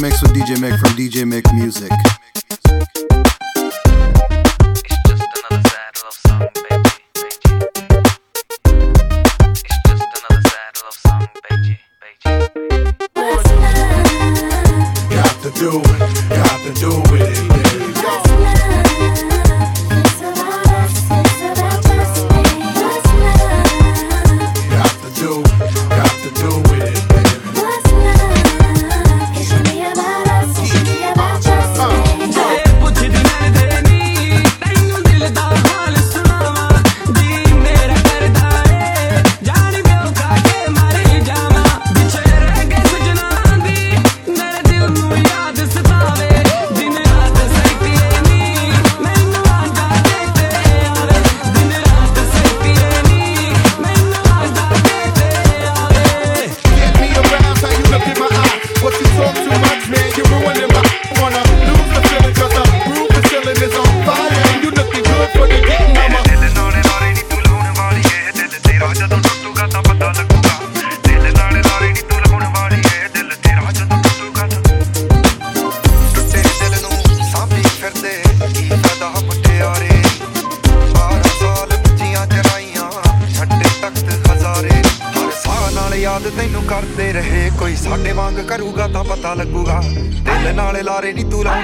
mix with DJ Mick from DJ Mick Music.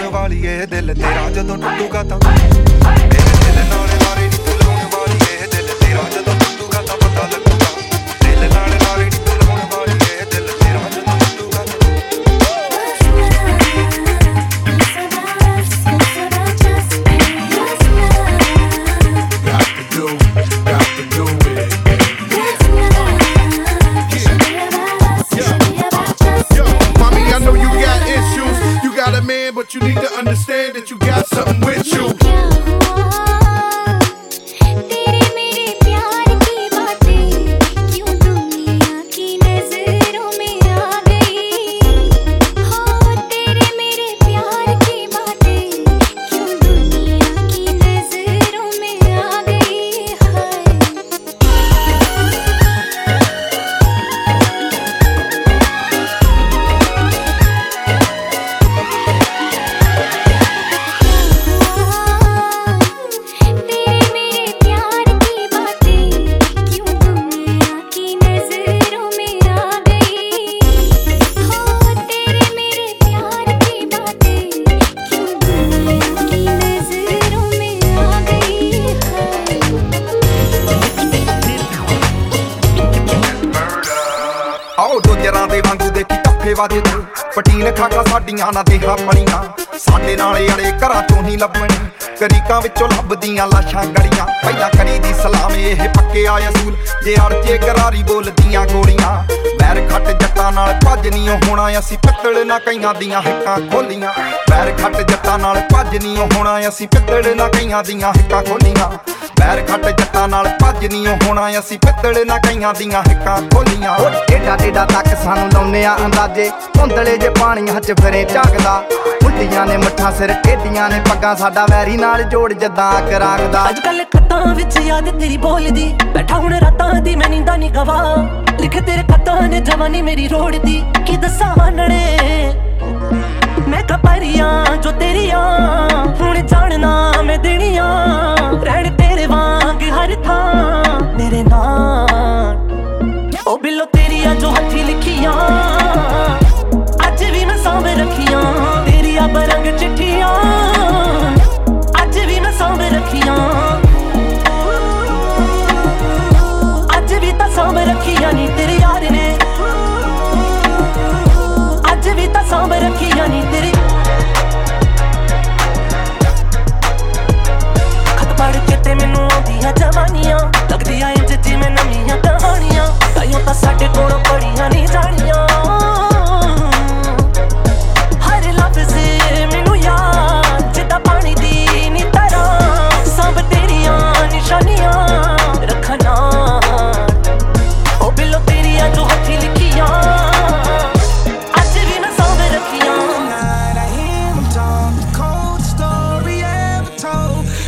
ਨੀ ਤੂੰ ਲਾਉਣ ਵਾਲੀ ਏ ਦਿਲ ਤੇਰਾ ਜਦੋਂ ਟੁੱਟੂਗਾ ਤਾਂ ਮੇਰੇ ਦਿਲ ਨਾਲੇ ਲਾਰੇ need to understand ਪਟੀਨ ਖਾਕਾ ਸਾਡੀਆਂ ਨਾ ਦੇਹਾਂ ਪਣੀਆਂ ਸਾਡੇ ਨਾਲ ਅੜੇ ਘਰਾਂ ਚੋਂ ਨਹੀਂ ਲੱਭਣੀ। ਕਰੀਕਾਂ ਵਿੱਚੋਂ ਲੱਭਦੀਆਂ ਲਾਸ਼ਾਂ ਗੜੀਆਂ। ਪਹਿਲਾਂ ਕਰੀ ਦੀ ਸਲਾਮ ਇਹ ਪੱਕੇ ਆ ਅਸੂਲ। ਜੇ ਅੜਚੇ ਕਰਾਰੀ ਬੋਲਦੀਆਂ ਗੋਲੀਆਂ। ਬੈਰ ਖੱਟ ਜੱਟਾਂ ਨਾਲ ਭੱਜ ਨਹੀਂ ਹੋਣਾ। ਅਸੀਂ ਪਿੱਤਲ ਨਾ ਕਈਆਂ ਦੀਆਂ ਹਿੱਕਾਂ ਖੋਲੀਆਂ। ਬੈਰ ਖੱਟ ਜੱਟਾਂ ਨਾਲ ਭੱਜ ਨਹੀਂ ਹੋਣਾ। ਅਸੀਂ ਪਿੱਤਲ ਨਾ ਕਈਆਂ ਦੀਆਂ ਹਿੱਕਾਂ ਖੋਲੀਆਂ। ਬੈਰ ਖੱਟ ਜੱਟਾਂ ਨਾਲ ਭੱਜ ਨਹੀਂ ਹੋਣਾ ਅਸੀਂ ਪਿੱਤਲ ਨਾ ਕਈਆਂ ਦੀਆਂ ਹਿੱਕਾਂ ਖੋਲੀਆਂ। ਏਡਾ ਏਡਾ ਤੱਕ ਸਾਨੂੰ ਲਾਉਨੇ ਆ ਅੰਦਾਜ਼ੇ ਧੁੰਦਲੇ ਜੇ ਪਾਣੀਆਂ 'ਚ ਫਿਰੇ ਝਾਕਦਾ। ਉਲਟੀਆਂ ਨੇ ਮੱਠਾਂ ਸਿਰ ਟੇਡੀਆਂ ਨੇ ਪੱਗਾਂ ਸਾਡਾ ਵੈਰੀ ਨਾਲ ਜੋੜ ਜਦਾਂ ਕਰਾਂਗਦਾ। ਅੱਜ ਕੱਲ ਖੱਤਾਂ ਵਿੱਚ ਯਾਦ ਤੇਰੀ ਬੋਲਦੀ ਬੈਠਾ ਹੁਣ ਰਾਤਾਂ ਦੀ ਮੈਂ ਨੀਂਦਾਂ ਨਹੀਂ ਗਵਾ। ਲਿਖ ਤੇਰੇ ਖੱਤਾਂ ਨੇ ਜਵਾਨੀ ਮੇਰੀ ਰੋੜਦੀ ਕੀ ਦੱਸਾਂ ਹਾਨਣੇ ਮੈਂ ਕਪਰੀਆਂ ਜੋ ਤੇਰੀਆਂ, ਹੁਣ ਜਾਣਨਾ ਮੈਂ ਦੇਣੀਆਂ। ਰਹਿਣ ਤੇਰੇ ਵਾਂਗ ਹਰ ਥਾਂ ਮੇਰੇ ਨਾਲ। ਉਹ ਬਿੱਲੋ ਤੇਰੀਆਂ ਜੋ ਹੱਥੀ ਲਿਖੀਆਂ।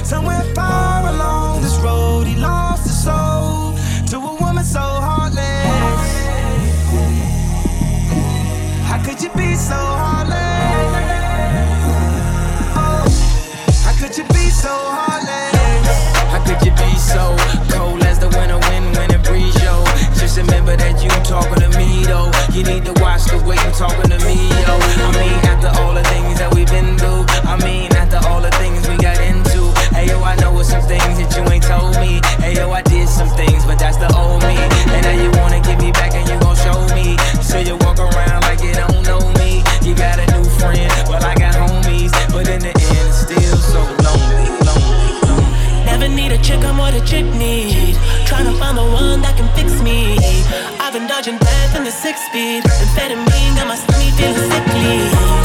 Somewhere far along this road, he lost his soul to a woman so heartless. How could you be so heartless? Oh, how could you be so heartless? How could you be so cold as the winter wind when it breeze, yo? Just remember that you talk need a chick, I'm what a chick need. Trying to find the one that can fix me. I've been dodging death in the six speed. Amphetamine got my stomach feeling sickly.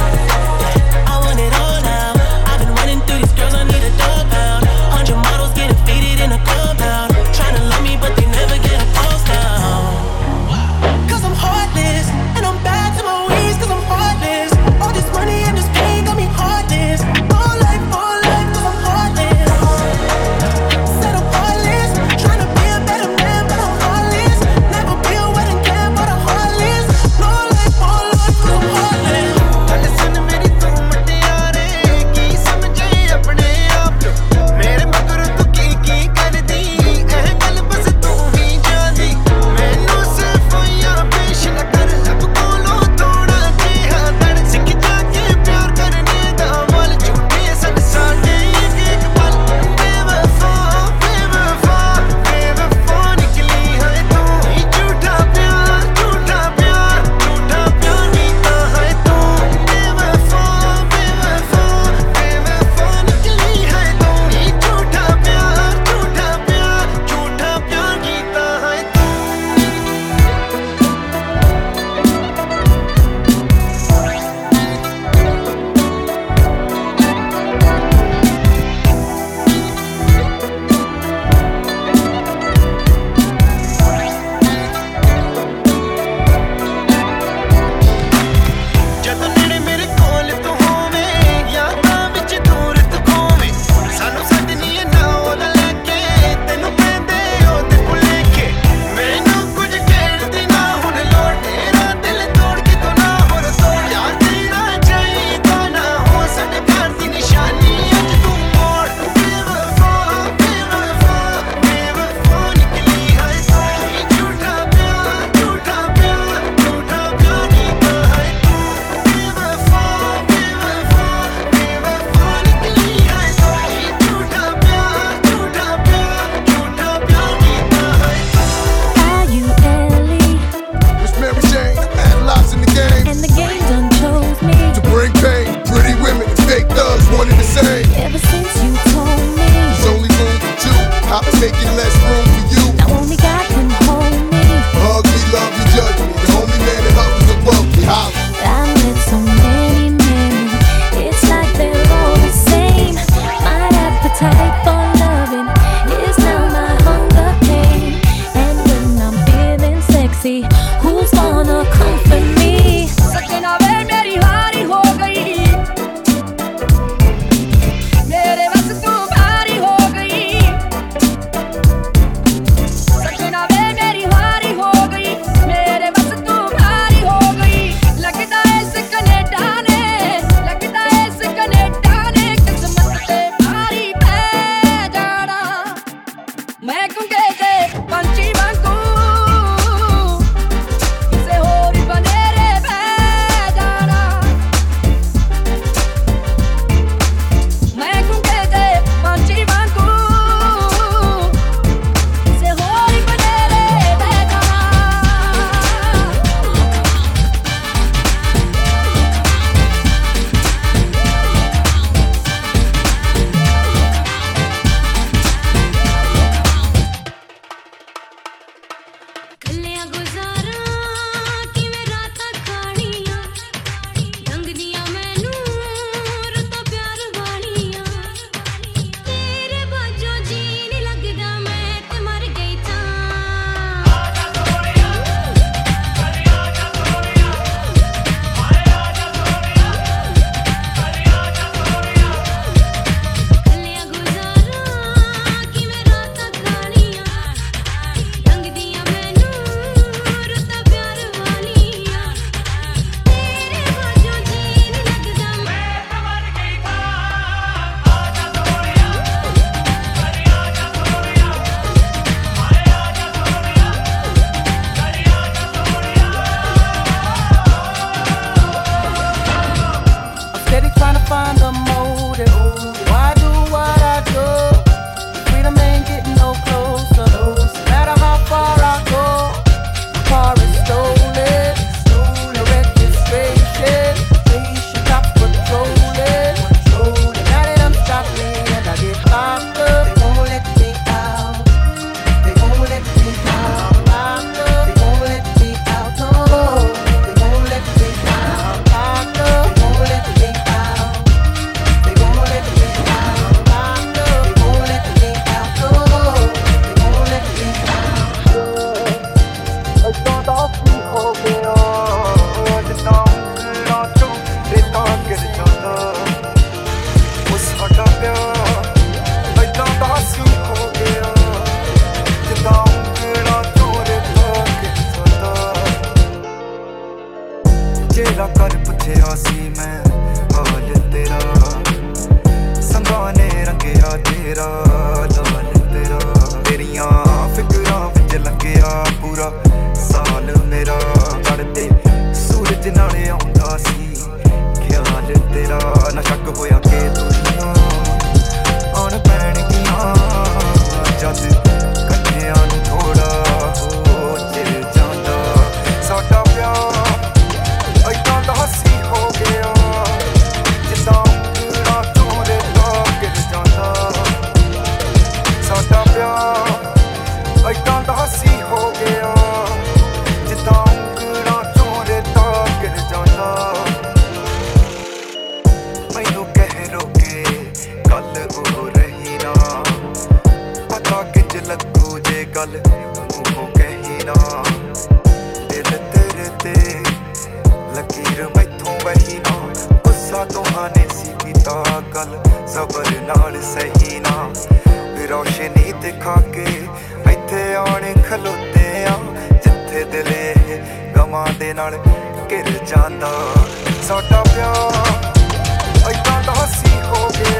making less room for you. Now only God can hold me. Hug me, love me, judge me. The only man that hugs hovers above me. Holler. I met so many men. It's like they're all the same. My appetite for loving is now my hunger pain. And when I'm feeling sexy, who's gonna comfort me? Sucking already. ਲੱਗੂ ਜੇ ਗੱਲ ਉਹ ਕਹੀ ਨਾ। ਦਿਲ ਤੇਰੇ ਤੇ ਲਕੀਰ ਮੈਥੋਂ ਵਹੀ ਨਾ। ਗੁੱਸਾ ਤੁਹਾਨੇ ਸੀ ਕੀਤਾ ਗੱਲ ਜ਼ਬਰ ਨਾਲ ਸਹੀ ਨਾ। ਰੋਸ਼ਨੀ ਦਿਖਾ ਕੇ ਇੱਥੇ ਆਣ ਖਲੋਤੇ ਆ। ਜਿੱਥੇ ਦਿਲ ਇਹ ਗਮਾਂ ਦੇ ਨਾਲ ਘਿਰ ਜਾਂਦਾ। ਸਾਡਾ ਪਿਆਰ ਐਦਾਂ ਦਾ ਸੀ ਹੋ ਗਿਆ।